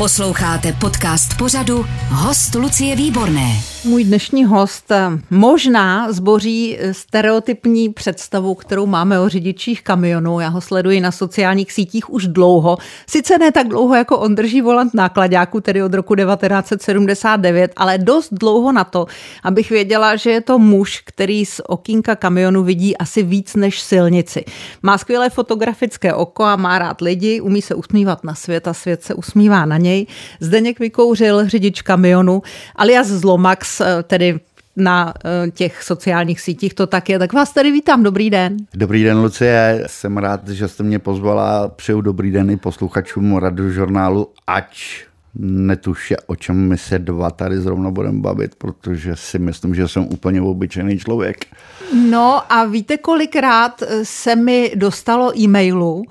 Posloucháte podcast pořadu Host Lucie Výborné. Můj dnešní host eh, možná zboří eh, stereotypní představu, kterou máme o řidičích kamionů. Já ho sleduji na sociálních sítích už dlouho. Sice ne tak dlouho, jako on drží volant nákladáku, tedy od roku 1979, ale dost dlouho na to, abych věděla, že je to muž, který z okýnka kamionu vidí asi víc než silnici. Má skvělé fotografické oko a má rád lidi, umí se usmívat na svět a svět se usmívá na něj. Zdeněk vykouřil řidič kamionu alias Zlomax, eh, tedy na eh, těch sociálních sítích to tak je. Tak vás tady vítám, dobrý den. Dobrý den, Lucie. Jsem rád, že jste mě pozvala. Přeju dobrý den i posluchačům radiožurnálu, ať netuše, o čem my se dva tady zrovna budeme bavit, protože si myslím, že jsem úplně obyčejný člověk. No a víte, kolikrát se mi dostalo e-mailu,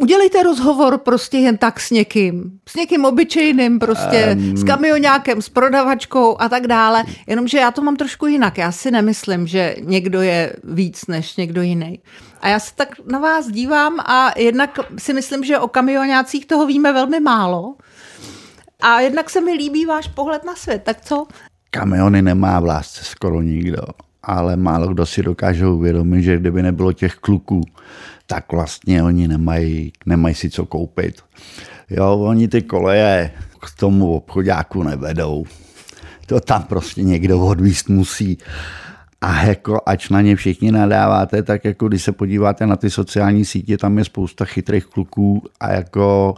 Udělejte rozhovor prostě jen tak s někým. S někým obyčejným prostě, um, s kamionákem, s prodavačkou a tak dále. Jenomže já to mám trošku jinak. Já si nemyslím, že někdo je víc než někdo jiný. A já se tak na vás dívám a jednak si myslím, že o kamionácích toho víme velmi málo. A jednak se mi líbí váš pohled na svět. Tak co? Kamiony nemá v lásce skoro nikdo ale málo kdo si dokáže uvědomit, že kdyby nebylo těch kluků, tak vlastně oni nemají, nemají si co koupit. Jo, oni ty koleje k tomu obchodáku nevedou. To tam prostě někdo odvíst musí. A jako ač na ně všichni nadáváte, tak jako když se podíváte na ty sociální sítě, tam je spousta chytrých kluků a jako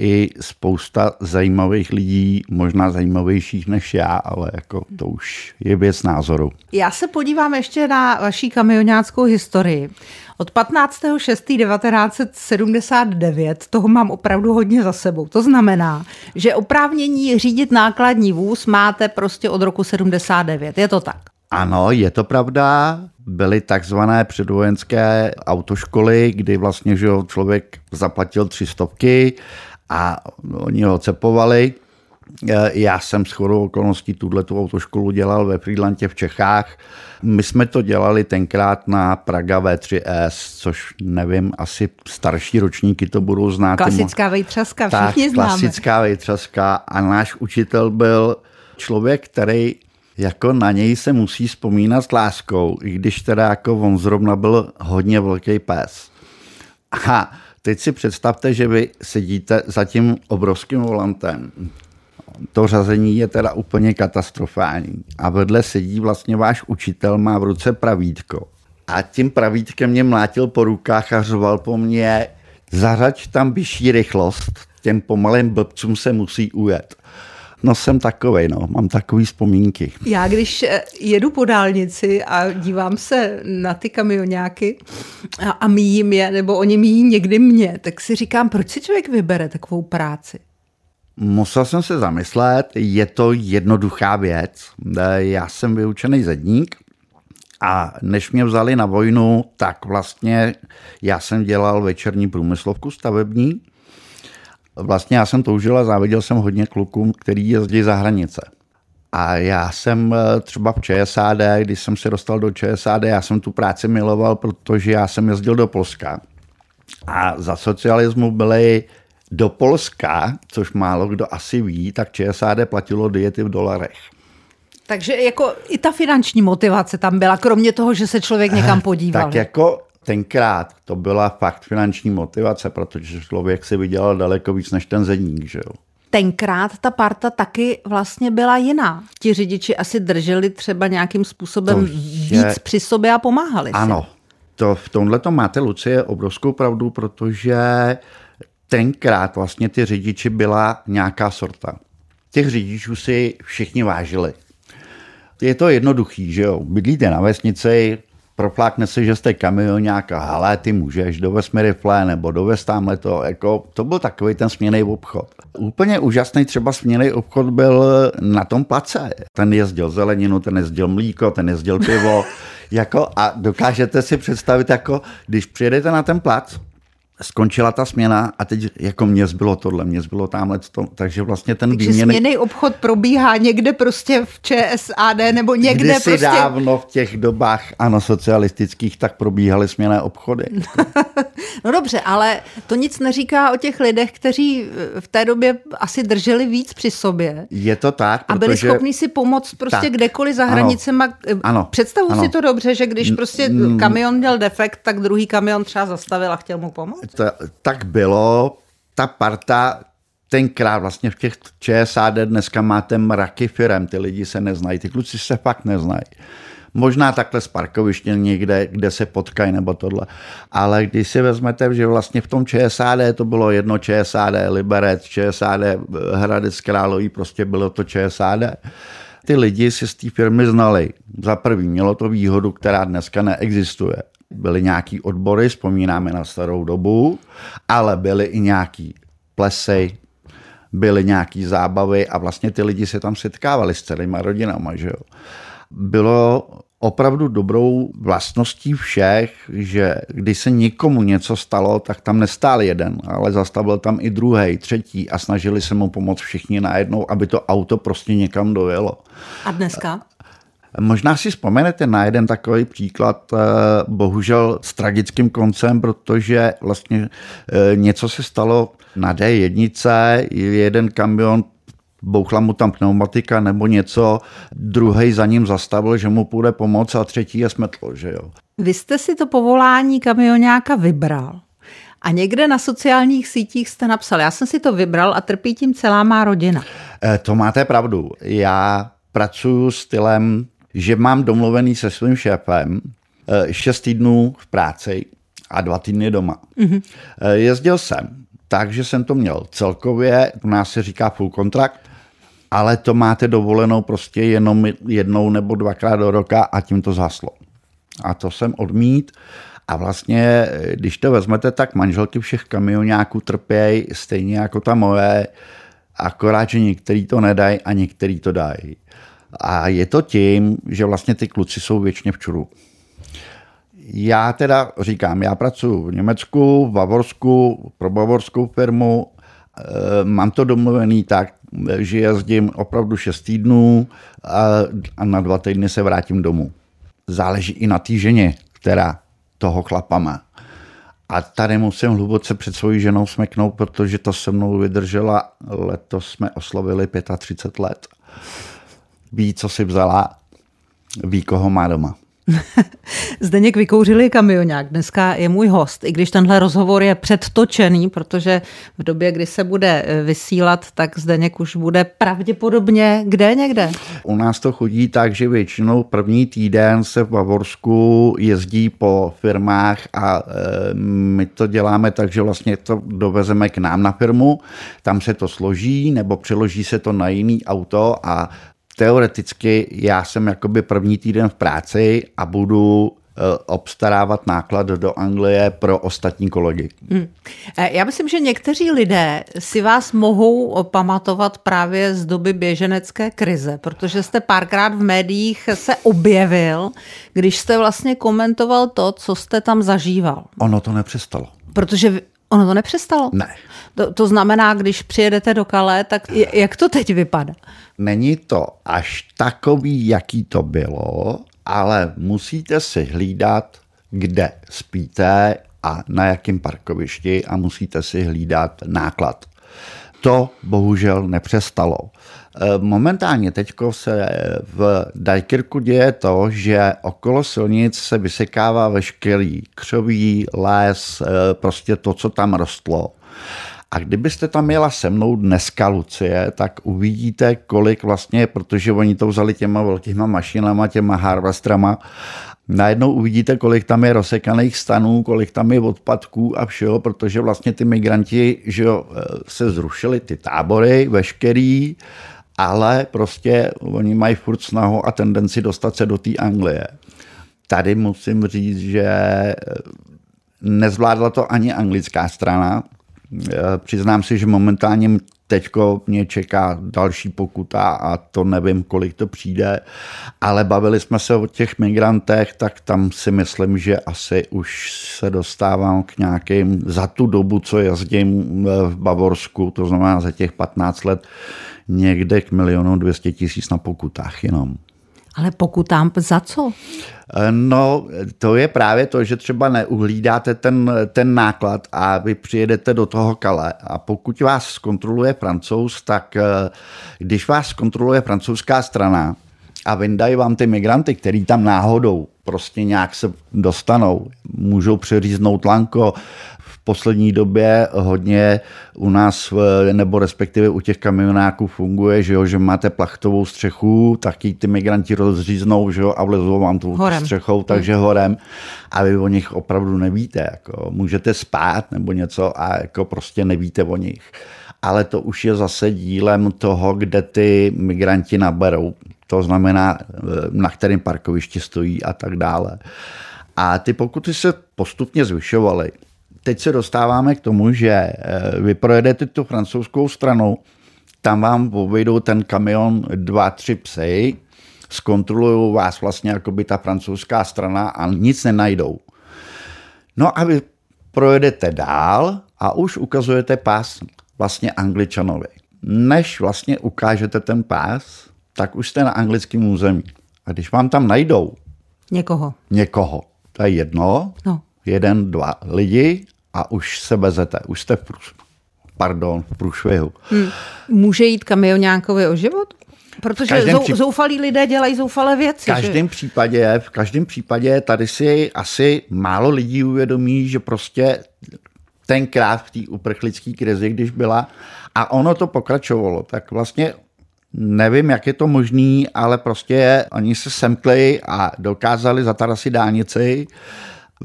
i spousta zajímavých lidí, možná zajímavějších než já, ale jako to už je věc názoru. Já se podívám ještě na vaší kamionáckou historii. Od 15.6.1979 toho mám opravdu hodně za sebou. To znamená, že oprávnění řídit nákladní vůz máte prostě od roku 79. Je to tak? Ano, je to pravda. Byly takzvané předvojenské autoškoly, kdy vlastně že člověk zaplatil tři stovky a oni ho cepovali. E, já jsem s chodou okolností tuhle tu autoškolu dělal ve Friedlandě v Čechách. My jsme to dělali tenkrát na Praga V3S, což nevím, asi starší ročníky to budou znát. Klasická vejtřaska, všichni tak, známe. klasická vejtřaska a náš učitel byl člověk, který jako na něj se musí vzpomínat s láskou, i když teda jako on zrovna byl hodně velký pes. A Teď si představte, že vy sedíte za tím obrovským volantem. To řazení je teda úplně katastrofální. A vedle sedí vlastně váš učitel, má v ruce pravítko. A tím pravítkem mě mlátil po rukách a řoval po mně, zařaď tam vyšší rychlost, těm pomalým blbcům se musí ujet. No jsem takovej, no, mám takový vzpomínky. Já když eh, jedu po dálnici a dívám se na ty kamionáky a, a míjím je, nebo oni míjí někdy mě, tak si říkám, proč si člověk vybere takovou práci? Musel jsem se zamyslet, je to jednoduchá věc. Eh, já jsem vyučený zedník a než mě vzali na vojnu, tak vlastně já jsem dělal večerní průmyslovku stavební Vlastně já jsem toužil a záviděl jsem hodně klukům, který jezdí za hranice. A já jsem eh, třeba v ČSAD, když jsem se dostal do ČSAD, já jsem tu práci miloval, protože já jsem jezdil do Polska. A za socialismu byly do Polska, což málo kdo asi ví, tak ČSAD platilo diety v dolarech. Takže jako i ta finanční motivace tam byla, kromě toho, že se člověk někam podíval. Tak jako tenkrát to byla fakt finanční motivace, protože člověk si vydělal daleko víc než ten zedník, že jo. Tenkrát ta parta taky vlastně byla jiná. Ti řidiči asi drželi třeba nějakým způsobem je... víc při sobě a pomáhali Ano, si. to v tomhle to máte, Lucie, obrovskou pravdu, protože tenkrát vlastně ty řidiči byla nějaká sorta. Těch řidičů si všichni vážili. Je to jednoduchý, že jo? Bydlíte na vesnici, proflákne se, že jste kamionák a hele, ty můžeš, dovez mi rifle nebo dovez tamhle to. Jako, to byl takový ten směný obchod. Úplně úžasný třeba směný obchod byl na tom place. Ten jezdil zeleninu, ten jezdil mlíko, ten jezdil pivo. jako, a dokážete si představit, jako, když přijedete na ten plac, skončila ta směna a teď jako mě zbylo tohle, mě zbylo tamhle to, takže vlastně ten takže výměný... směný obchod probíhá někde prostě v ČSAD nebo někde Kdysi prostě... dávno v těch dobách, ano, socialistických, tak probíhaly směné obchody. no dobře, ale to nic neříká o těch lidech, kteří v té době asi drželi víc při sobě. Je to tak, protože... A byli schopni si pomoct prostě tak, kdekoliv za hranicema. Ano, ano, Představu ano. si to dobře, že když prostě kamion měl defekt, tak druhý kamion třeba zastavil a chtěl mu pomoct? To, tak bylo. Ta parta tenkrát vlastně v těch ČSAD dneska máte mraky firem, ty lidi se neznají, ty kluci se fakt neznají. Možná takhle z parkoviště někde, kde se potkají nebo tohle. Ale když si vezmete, že vlastně v tom ČSAD to bylo jedno ČSAD Liberec, ČSAD Hradec Králový, prostě bylo to ČSAD. Ty lidi si z té firmy znali. Za prvý mělo to výhodu, která dneska neexistuje byly nějaký odbory, vzpomínáme na starou dobu, ale byly i nějaký plesy, byly nějaký zábavy a vlastně ty lidi se tam setkávali s celýma rodinama. Že jo. Bylo opravdu dobrou vlastností všech, že když se někomu něco stalo, tak tam nestál jeden, ale zastavil tam i druhý, třetí a snažili se mu pomoct všichni najednou, aby to auto prostě někam dojelo. A dneska? Možná si vzpomenete na jeden takový příklad, eh, bohužel s koncem, protože vlastně eh, něco se stalo na D1, jeden kamion bouchla mu tam pneumatika nebo něco, druhý za ním zastavil, že mu půjde pomoct a třetí je smetlo, že jo. Vy jste si to povolání kamionáka vybral. A někde na sociálních sítích jste napsal, já jsem si to vybral a trpí tím celá má rodina. E, to máte pravdu. Já pracuji stylem že mám domluvený se svým šéfem eh, šest týdnů v práci a dva týdny doma. Mm-hmm. Jezdil jsem, takže jsem to měl celkově, u nás se říká full kontrakt, ale to máte dovolenou prostě jenom jednou nebo dvakrát do roka a tím to zaslo. A to jsem odmít. A vlastně, eh, když to vezmete, tak manželky všech kamionáků trpějí stejně jako ta moje, akorát, že některý to nedají a některý to dají. A je to tím, že vlastně ty kluci jsou věčně v čuru. Já teda říkám, já pracuji v Německu, v Bavorsku, pro bavorskou firmu, eh, mám to domluvený tak, že jezdím opravdu 6 týdnů a na dva týdny se vrátím domů. Záleží i na té ženě, která toho chlapa má. A tady musím hluboce před svojí ženou smeknout, protože to se mnou vydržela. Letos jsme oslovili 35 let ví, co si vzala, ví, koho má doma. Zdeněk vykouřili kamionák. Dneska je můj host, i když tenhle rozhovor je předtočený, protože v době, kdy se bude eh, vysílat, tak Zdeněk už bude pravděpodobně kde někde. U nás to chodí tak, že většinou první týden se v Bavorsku jezdí po firmách a e, my to děláme tak, že vlastně to dovezeme k nám na firmu, tam se to složí nebo přeloží se to na jiný auto a teoreticky já jsem jakoby první týden v práci a budu eh, obstarávat náklad do Anglie pro ostatní kolegy. Hmm. Já myslím, že někteří lidé si vás mohou pamatovat právě z doby běženecké krize, protože jste párkrát v médiích se objevil, když jste vlastně komentoval to, co jste tam zažíval. Ono to nepřestalo. Protože ono to nepřestalo? Ne. To, to znamená, když přijedete do Kalé, tak jak to teď vypadá? Není to až takový, jaký to bylo, ale musíte si hlídat, kde spíte a na jakém parkovišti a musíte si hlídat náklad. To bohužel nepřestalo. E, momentálně teď se v Dajkirku děje to, že okolo silnic se vysekává veškerý křoví, les, e, prostě to, co tam rostlo. A kdybyste tam jela se mnou dneska, Lucie, tak uvidíte, kolik vlastně, protože oni to vzali těma velkýma mašinama, těma harvestrama, najednou uvidíte, kolik tam je rozsekaných stanů, kolik tam je odpadků a všeho, protože vlastně ty migranti že jo, se zrušili ty tábory veškerý, ale prostě oni mají furt snahu a tendenci dostat se do té Anglie. Tady musím říct, že nezvládla to ani anglická strana, Přiznám si, že momentálně Teďko mě čeká další pokuta a to nevím, kolik to přijde, ale bavili jsme se o těch migrantech, tak tam si myslím, že asi už se dostávám k nějakým, za tu dobu, co jezdím v Bavorsku, to znamená za těch 15 let, někde k milionu 200 tisíc na pokutách jenom. Ale pokutám za co? No, to je právě to, že třeba neuhlídáte ten, ten náklad a vy přijedete do toho kale a pokud vás zkontroluje francouz, tak eh, když vás zkontroluje francouzská strana a vyndají vám ty migranty, který tam náhodou prostě nějak se dostanou, můžou přeříznout lanko, poslední době hodně u nás, nebo respektive u těch kamionáků funguje, že, jo, že máte plachtovou střechu, taky ty migranti rozříznou že jo, a vlezou vám tu horem. střechou, takže hmm. horem a vy o nich opravdu nevíte. Jako, můžete spát nebo něco a jako prostě nevíte o nich. Ale to už je zase dílem toho, kde ty migranti naberou. To znamená, na kterém parkovišti stojí a tak dále. A ty pokuty se postupně zvyšovaly teď se dostáváme k tomu, že eh, vy projedete tu francouzskou stranu, tam vám obejdou ten kamion dva, tři psy, zkontrolují vás vlastně jako by ta francouzská strana a nic nenajdou. No a vy projedete dál a už ukazujete pás vlastně angličanovi. Než vlastně ukážete ten pás, tak už jste na anglickém území. A když vám tam najdou někoho, někoho, to je jedno, no. Jeden, dva lidi a už se vezete, už jste v, průš, pardon, v průšvihu. Hmm. Může jít kamionňákovi o život? Protože zou, příp... zoufalí lidé dělají zoufalé věci. V každém že? případě, v každém případě tady si asi málo lidí uvědomí, že prostě tenkrát v té uprchlické krizi, když byla, a ono to pokračovalo, tak vlastně nevím, jak je to možný, ale prostě oni se semkli a dokázali zatarat si dálnici,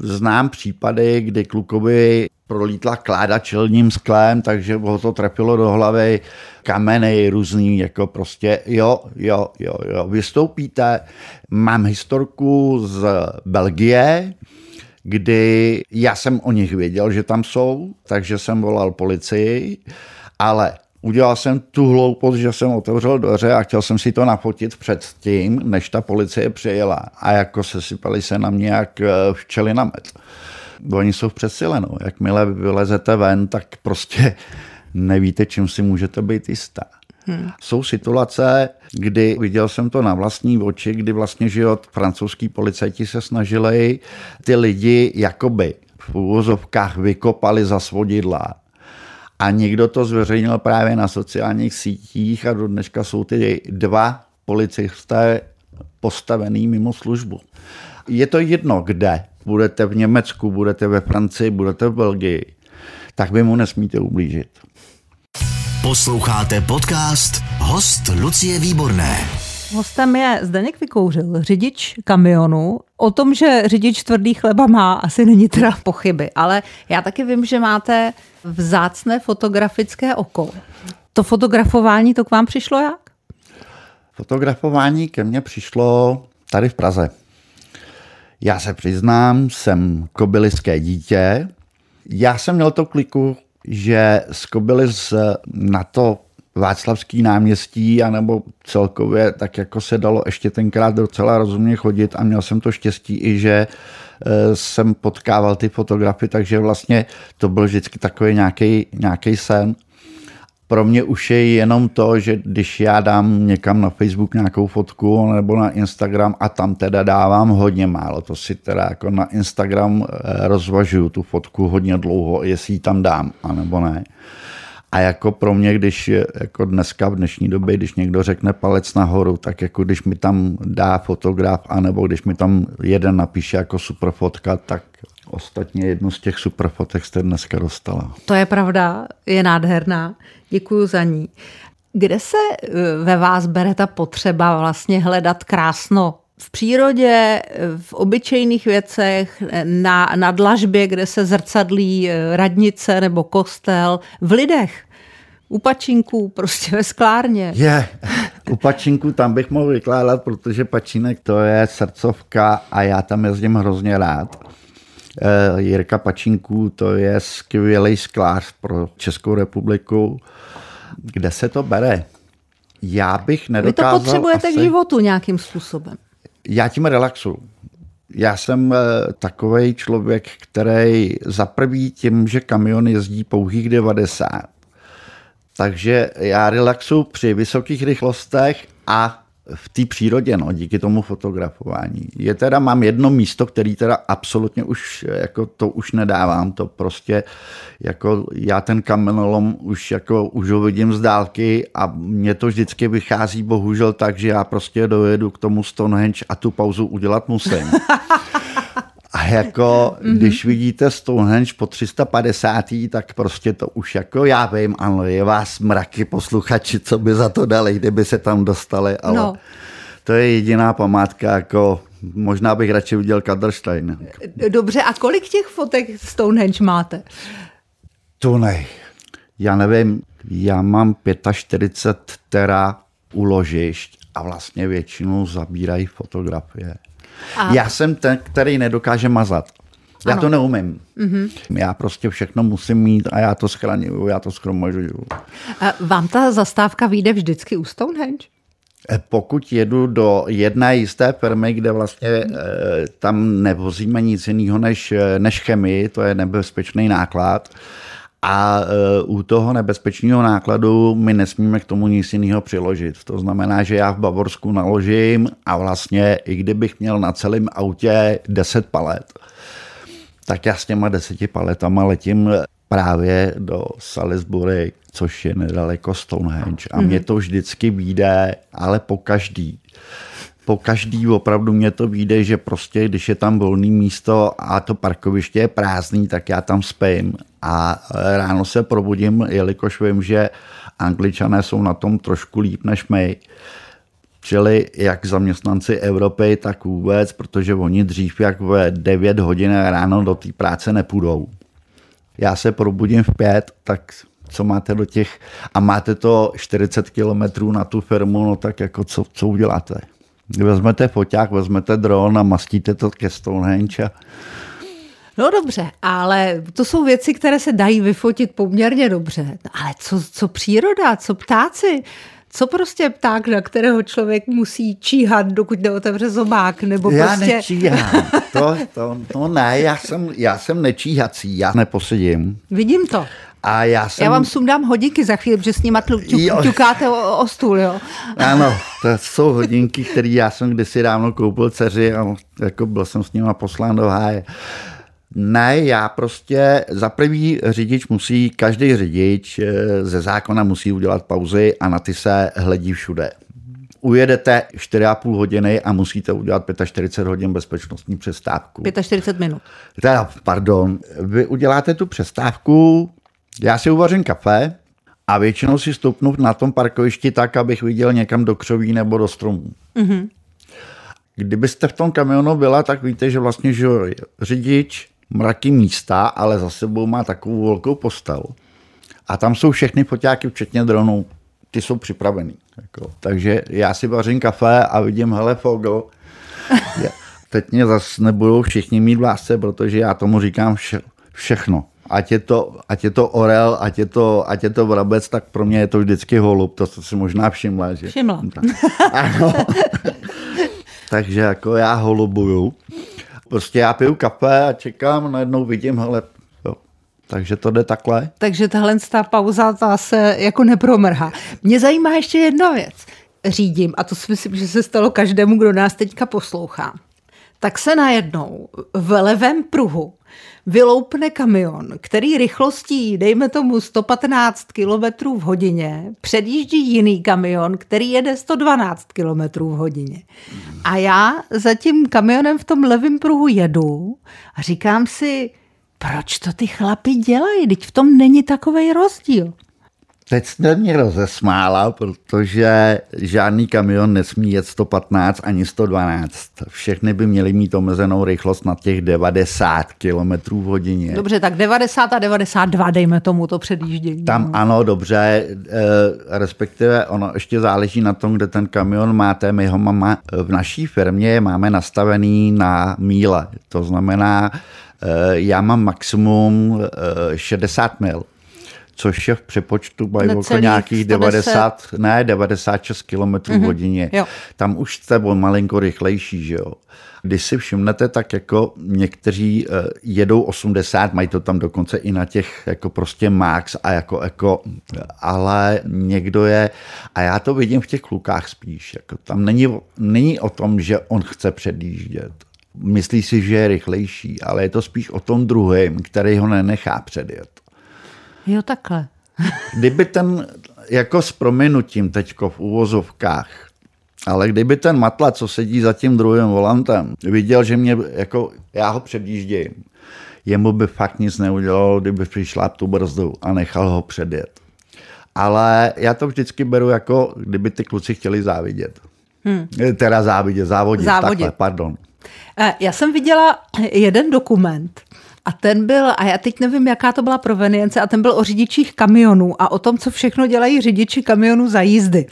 Znám případy, kdy klukovi prolítla kláda čelním sklem, takže ho to trefilo do hlavy, kameny různý, jako prostě jo, jo, jo, jo, vystoupíte. Mám historku z Belgie, kdy já jsem o nich věděl, že tam jsou, takže jsem volal policii, ale udělal jsem tu hloupost, že jsem otevřel dveře a chtěl jsem si to nafotit před tím, než ta policie přijela. A jako se sypali se na mě jak eh, včely na med. Oni jsou v přesilenou. Jakmile vylezete ven, tak prostě nevíte, čím si můžete být jistá. Hmm. Jsou situace, kdy viděl jsem to na vlastní oči, kdy vlastně život francouzský policajti se snažili ty lidi jakoby v úvozovkách vykopali za svodidla a někdo to zveřejnil právě na sociálních sítích a do dneška jsou ty dva policisté postavený mimo službu. Je to jedno, kde. Budete v Německu, budete ve Francii, budete v Belgii, tak vy mu nesmíte ublížit. Posloucháte podcast Host Lucie Výborné. Hostem je Zdeněk Vykouřil, řidič kamionu. O tom, že řidič tvrdý chleba má, asi není teda pochyby, ale já taky vím, že máte vzácné fotografické oko. To fotografování, to k vám přišlo jak? Fotografování ke mně přišlo tady v Praze. Já se přiznám, jsem kobyliské dítě. Já jsem měl to kliku, že z Kobylis na to Václavský náměstí, anebo celkově, tak jako se dalo ještě tenkrát docela rozumně chodit a měl jsem to štěstí i, že e, jsem potkával ty fotografy, takže vlastně to byl vždycky takový nějaký sen. Pro mě už je jenom to, že když já dám někam na Facebook nějakou fotku nebo na Instagram a tam teda dávám hodně málo, to si teda jako na Instagram e, rozvažuju tu fotku hodně dlouho, jestli ji tam dám, anebo ne. A jako pro mě, když jako dneska v dnešní době, když někdo řekne palec nahoru, tak jako když mi tam dá fotograf, anebo když mi tam jeden napíše jako super fotka, tak ostatně jednu z těch super fotek jste dneska dostala. To je pravda, je nádherná. Děkuji za ní. Kde se eh, ve vás bere ta potřeba vlastně hledat krásno v přírodě, v obyčejných věcech, na, na dlažbě, kde se zrcadlí eh, radnice nebo kostel, v lidech. U pačinků, prostě ve sklárně. Je, u pačinku tam bych mohl vykládat, protože pačinek to je srdcovka a já tam jezdím hrozně rád. Eh, Jirka Pačinků to je skvělý sklář pro Českou republiku Kde se to bere? Já bych Vy nedokázal... to potřebujete asi... k životu nějakým způsobem. Já tím relaxu. Já jsem takový člověk, který za prvý tím, že kamion jezdí pouhých 90, takže já relaxu při vysokých rychlostech a v té přírodě, no, díky tomu fotografování. Je teda, mám jedno místo, který teda absolutně už, jako to už nedávám, to prostě, jako já ten kamenolom už jako už ho vidím z dálky a mě to vždycky vychází bohužel tak, že já prostě dojedu k tomu Stonehenge a tu pauzu udělat musím. A jako, mm-hmm. když vidíte Stonehenge po 350. tak prostě to už jako, já vím, ano, je vás mraky posluchači, co by za to dali, kdyby se tam dostali, ale no. to je jediná památka, jako možná bych radši viděl Kaderstein. Dobře, a kolik těch fotek Stonehenge máte? To ne. Já nevím, já mám 45 tera uložišť a vlastně většinou zabírají fotografie. A... Já jsem ten, který nedokáže mazat. Já ano. to neumím. Mm-hmm. Já prostě všechno musím mít a já to schraňuju, já to schromažuju. Vám ta zastávka vyjde vždycky u Stonehenge? E, pokud jedu do jedné jisté firmy, kde vlastně e, tam nevozíme nic jiného než, než chemii, to je nebezpečný náklad, a e, u toho nebezpečného nákladu my nesmíme k tomu nic jiného přiložit. To znamená, že já v Bavorsku naložím a vlastně i kdybych měl na celém autě 10 palet, tak já s těma deseti paletama letím právě do Salisbury, což je nedaleko Stonehenge. A mě mhm. to vždycky vyjde, ale po každý po každý opravdu mě to vyjde, že prostě, když je tam volné místo a to parkoviště je prázdný, tak já tam spím a ráno se probudím, jelikož vím, že angličané jsou na tom trošku líp než my, čili jak zaměstnanci Evropy, tak vůbec, protože oni dřív jak v 9 hodin ráno do té práce nepůjdou. Já se probudím v 5, tak co máte do těch, a máte to 40 kilometrů na tu firmu, no tak jako co, co uděláte? Vezmete foťák, vezmete dron a mastíte to ke Stonehenge a No dobře, ale to jsou věci, které se dají vyfotit poměrně dobře. Ale co, co příroda, co ptáci? Co prostě pták, na kterého člověk musí číhat, dokud neotevře zobák? Nebo já prostě... nečíhám. To, to, to ne, já jsem, já jsem nečíhací, já neposedím. Vidím to. A já, jsem... já vám sundám hodinky za chvíli, protože s nima ťukáte o, o stůl, jo? Ano, to jsou hodinky, které já jsem kdysi dávno koupil dceři a jako byl jsem s nima poslán do háje. Ne, já prostě za prvý řidič musí, každý řidič eh, ze zákona musí udělat pauzy a na ty se hledí všude. Ujedete 4,5 hodiny a musíte udělat 45 hodin bezpečnostní přestávku. 45 minut. Teda, pardon, vy uděláte tu přestávku, já si uvařím kafe a většinou si stoupnu na tom parkovišti tak, abych viděl někam do křoví nebo do stromů. Mm-hmm. Kdybyste v tom kamionu byla, tak víte, že vlastně že řidič, mraky místa, ale za sebou má takovou velkou postel. A tam jsou všechny foťáky, včetně dronů. Ty jsou připravený. Jako. Takže já si vařím kafe a vidím, hele, Fogel, teď mě zase nebudou všichni mít v lásce, protože já tomu říkám vše, všechno ať je to, ať je to orel, ať je to, ať je to vrabec, tak pro mě je to vždycky holub, to jsi si možná všimla. Že? Všimla. Ano. Takže jako já holubuju. Prostě já piju kafe a čekám, najednou vidím, hele. Takže to jde takhle. Takže tahle ta pauza ta se jako nepromrhá. Mě zajímá ještě jedna věc. Řídím, a to si myslím, že se stalo každému, kdo nás teďka poslouchá. Tak se najednou v levém pruhu vyloupne kamion, který rychlostí, dejme tomu 115 km v hodině, předjíždí jiný kamion, který jede 112 km v hodině. A já za tím kamionem v tom levém pruhu jedu a říkám si, proč to ty chlapi dělají? Teď v tom není takový rozdíl. Teď jste mě rozesmála, protože žádný kamion nesmí jet 115 ani 112. Všechny by měly mít omezenou rychlost na těch 90 km v hodině. Dobře, tak 90 a 92 dejme tomu to předjíždění. Tam no. ano, dobře, eh, respektive ono ještě záleží na tom, kde ten kamion máte. My ho máme v naší firmě máme nastavený na míle. To znamená, eh, já mám maximum 60 eh, mil což je v přepočtu mají okolo nějakých 110. 90, ne, 96 km mm-hmm. hodině. jo. Tam už jste o malinko rychlejší, že jo. Když si všimnete, tak jako někteří eh, jedou 80, mají to tam dokonce i na těch jako prostě max a jako, jako ale někdo je, a já to vidím v těch klukách spíš, jako tam není, není o tom, že on chce předjíždět. Myslí si, že je rychlejší, ale je to spíš o tom druhém, který ho nenechá předjet. Jo, takhle. Kdyby ten, jako s prominutím teďko v uvozovkách, ale kdyby ten matla, co sedí za tím druhým volantem, viděl, že mě, jako já ho předjíždím, jemu by fakt nic neudělalo, kdyby přišla tu brzdu a nechal ho předjet. Ale já to vždycky beru jako, kdyby ty kluci chtěli závidět. Hmm. Teda závidět, závodit, Závodit. takhle, pardon. Eh, Já jsem viděla jeden dokument a ten byl, a já teď nevím, jaká to byla provenience, a ten byl o řidičích kamionů a o tom, co všechno dělají řidiči kamionů za jízdy.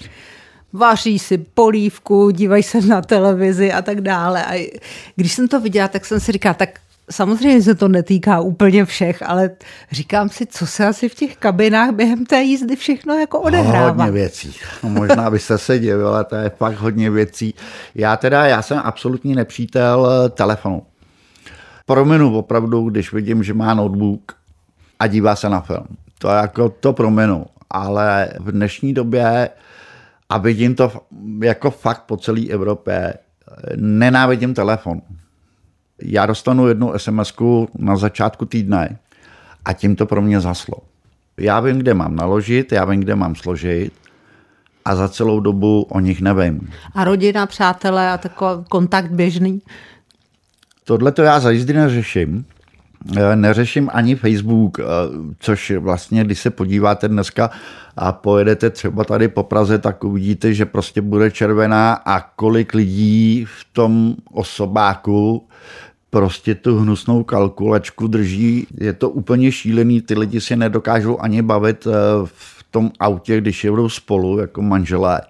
Vaří si polívku, dívají se na televizi a tak dále. A když jsem to viděla, tak jsem si říkala, tak samozřejmě se to netýká úplně všech, ale říkám si, co se asi v těch kabinách během té jízdy všechno jako odehrává. Hodně věcí. No, možná byste se divil, to je fakt hodně věcí. Já teda, já jsem absolutní nepřítel eh, telefonu. Prominu opravdu, když vidím, že má notebook a dívá se na film. To je jako, to prominu. Ale v dnešní době, a vidím to jako fakt po celé Evropě, nenávidím telefon. Já dostanu jednu sms na začátku týdne a tím to pro mě zaslo. Já vím, kde mám naložit, já vím, kde mám složit a za celou dobu o nich nevím. A rodina, přátelé a takový kontakt běžný. Tohle to já za jízdy neřeším. Eh, Neřeším ani Facebook, eh, což vlastně, když se podíváte dneska a pojedete třeba tady po Praze, tak uvidíte, že prostě bude červená a kolik lidí v tom osobáku prostě tu hnusnou kalkulačku drží. Je to úplně šílený, ty lidi si nedokážou ani bavit eh, v tom autě, když jedou spolu jako manželé.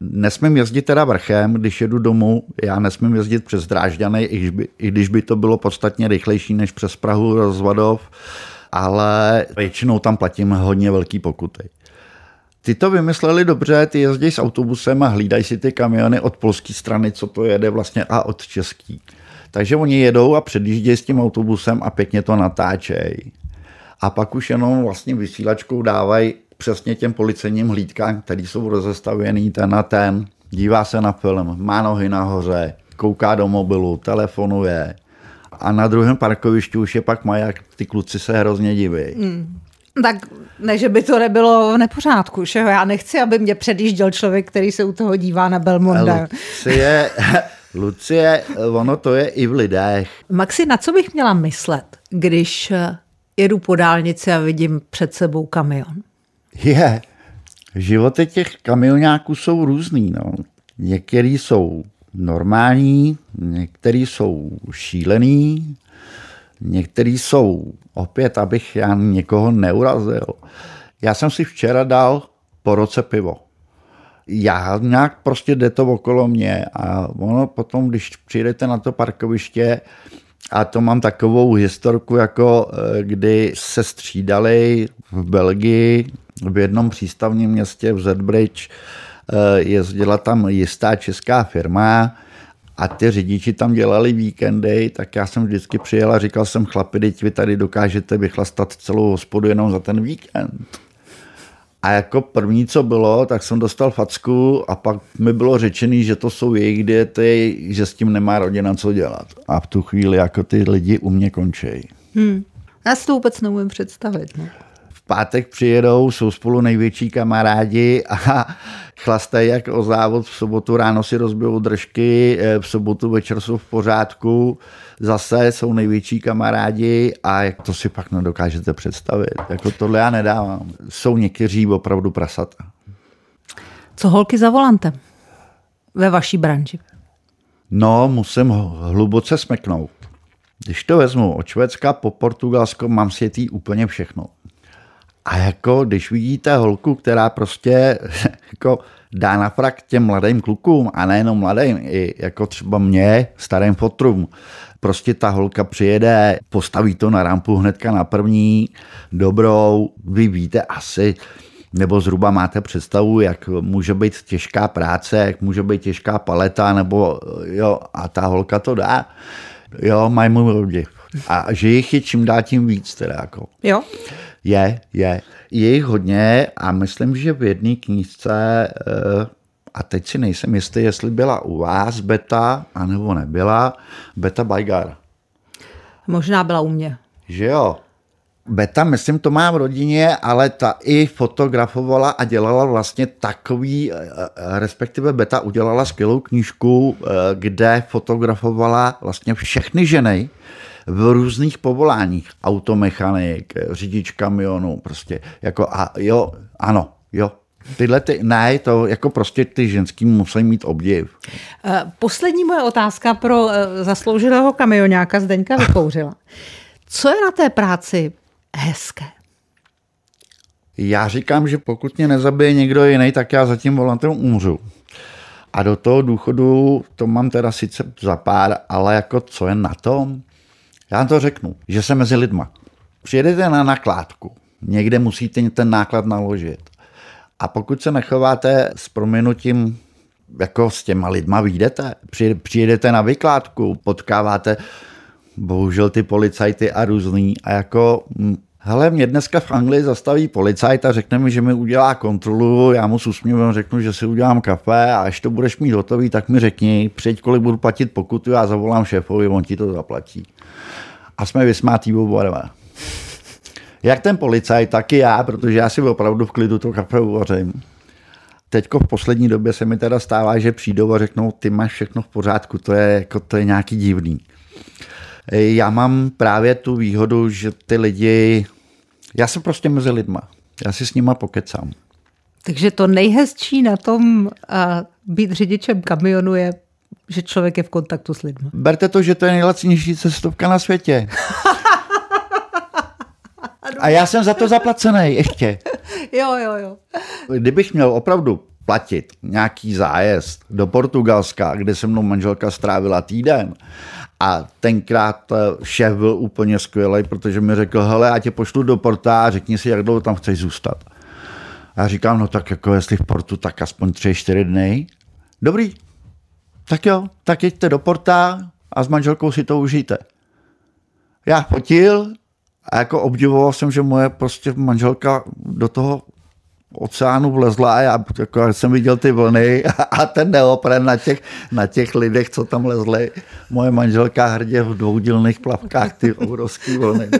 Nesmím jezdit teda vrchem, když jedu domů, já nesmím jezdit přes Drážďany, i když by, i když by to bylo podstatně rychlejší než přes Prahu, Rozvadov, ale většinou tam platím hodně velký pokuty. Ty to vymysleli dobře, ty jezdí s autobusem a hlídají si ty kamiony od polské strany, co to jede vlastně a od český. Takže oni jedou a předjíždějí s tím autobusem a pěkně to natáčejí. A pak už jenom vlastně vysílačkou dávají přesně těm policejním hlídkám, který jsou rozestavěný ten a ten, dívá se na film, má nohy nahoře, kouká do mobilu, telefonuje. A na druhém parkovišti už je pak maják, ty kluci se hrozně diví. Mm. Tak ne, že by to nebylo v nepořádku, že jo? Já nechci, aby mě předjížděl člověk, který se u toho dívá na Belmonda. Lucie, Lucie, ono to je i v lidech. Maxi, na co bych měla myslet, když eh, jedu po dálnici a vidím před sebou kamion? Je, životy těch kamionáků jsou různý. No. Některý jsou normální, některý jsou šílený, některý jsou opět, abych já někoho neurazil. Já jsem si včera dal po roce pivo. Já nějak prostě jde to okolo mě a ono potom, když přijdete na to parkoviště, a to mám takovou historku, jako eh, kdy se střídali v Belgii v jednom přístavním městě v Zedbridge, eh, jezdila tam jistá česká firma a ty řidiči tam dělali víkendy, tak já jsem vždycky přijel a říkal jsem chlapi, teď vy tady dokážete vychlastat celou hospodu jenom za ten víkend. A jako první, co bylo, tak jsem dostal facku a pak mi bylo řečený, že to jsou jejich diety, že s tím nemá rodina co dělat. A v tu chvíli jako ty lidi u mě končí. Hmm. Já si to vůbec neumím představit. No. Pátek přijedou, jsou spolu největší kamarádi a chlastají jak o závod. V sobotu ráno si rozbijou držky, eh, v sobotu večer jsou v pořádku, zase jsou největší kamarádi a jak to si pak nedokážete představit. Jako tohle já nedávám. Jsou někteří opravdu prasata. Co holky za volantem ve vaší branži? No, musím ho hluboce smeknout. Když to vezmu od Švédska po Portugalsko, mám světý úplně všechno. A jako když vidíte holku, která prostě jako dá na frak těm mladým klukům a nejenom mladým, i jako třeba mě, starým fotrům, prostě ta holka přijede, postaví to na rampu hnedka na první, dobrou, vy víte asi, nebo zhruba máte představu, jak může být těžká práce, jak může být těžká paleta, nebo jo, a ta holka to dá. Jo, mají můj obdiv. A že jich je čím dál tím víc teda jako. Jo? Je, je. Je jich hodně a myslím, že v jedné knížce, eh, a teď si nejsem jistý, jestli byla u vás beta, anebo nebyla, beta Bajgar. Možná byla u mě. Že jo? Beta, myslím, to má v rodině, ale ta i fotografovala a dělala vlastně takový, eh, eh, respektive Beta udělala skvělou knížku, kde fotografovala vlastně všechny ženy, v různých povoláních. Automechanik, řidič kamionu, prostě jako a jo, ano, jo, Tyhle ty, ne, to jako prostě ty ženský musí mít obdiv. Eh, poslední moje otázka pro eh, zaslouženého kamionáka Zdeňka Vykouřila. Co je na té práci hezké? Já říkám, že pokud mě nezabije někdo jiný, tak já zatím volantem umřu. A do toho důchodu to mám teda sice za pár, ale jako co je na tom? Já to řeknu, že se mezi lidma. Přijedete na nakládku, někde musíte ten náklad naložit. A pokud se nechováte s proměnutím, jako s těma lidma vyjdete, přijedete na vykládku, potkáváte bohužel ty policajty a různý a jako hm, Hele, mě dneska v Anglii zastaví policajt a řekne mi, že mi udělá kontrolu, já mu s úsměvem řeknu, že si udělám kafe a až to budeš mít hotový, tak mi řekni, přijď, kolik budu platit pokutu, já zavolám šéfovi, on ti to zaplatí. A jsme vysmátí oba Jak ten policajt, tak i já, protože já si opravdu v klidu to kafe uvařím. Teďko v poslední době se mi teda stává, že přijdou a řeknou, ty máš všechno v pořádku, to je, jako, to je nějaký divný. Já mám právě tu výhodu, že ty lidi já jsem prostě mezi lidma. Já si s nima pokecám. Takže to nejhezčí na tom a být řidičem kamionu je, že člověk je v kontaktu s lidmi. Berte to, že to je nejlacnější cestovka na světě. A já jsem za to zaplacený ještě. Jo, jo, jo. Kdybych měl opravdu platit nějaký zájezd do Portugalska, kde se mnou manželka strávila týden a tenkrát eh, šéf byl úplně skvělý, protože mi řekl, hele, já tě pošlu do porta a řekni si, jak dlouho tam chceš zůstat. A já říkám, no tak jako jestli v portu, tak aspoň tři, čtyři dny. Dobrý, tak jo, tak jeďte do porta a s manželkou si to užijte. Já fotil a jako obdivoval jsem, že moje prostě manželka do toho oceánu vlezla a já jako jsem viděl ty vlny a ten neopren na těch, na těch lidech, co tam lezli. Moje manželka hrdě v dvoudílných plavkách ty obrovské vlny.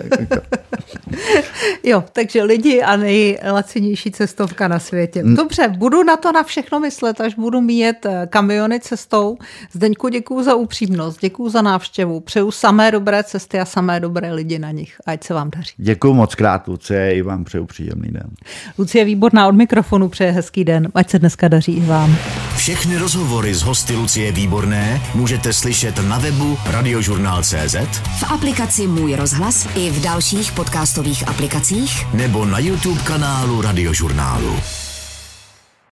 Jo, takže lidi a nejlacinější cestovka na světě. Dobře, budu na to na všechno myslet, až budu mít eh, kamiony cestou. Zdeňku, děkuji za upřímnost, děkuji za návštěvu, přeju samé dobré cesty a samé dobré lidi na nich. Ať se vám daří. Děkuji moc krát, Lucie, i vám přeju příjemný den. Lucie Výborná od mikrofonu přeje hezký den. Ať se dneska daří i vám. Všechny rozhovory z hosty Lucie Výborné můžete slyšet na webu radiožurnál.cz, v aplikaci Můj rozhlas i v dalších podcastových aplikacích nebo na YouTube kanálu Radiožurnálu.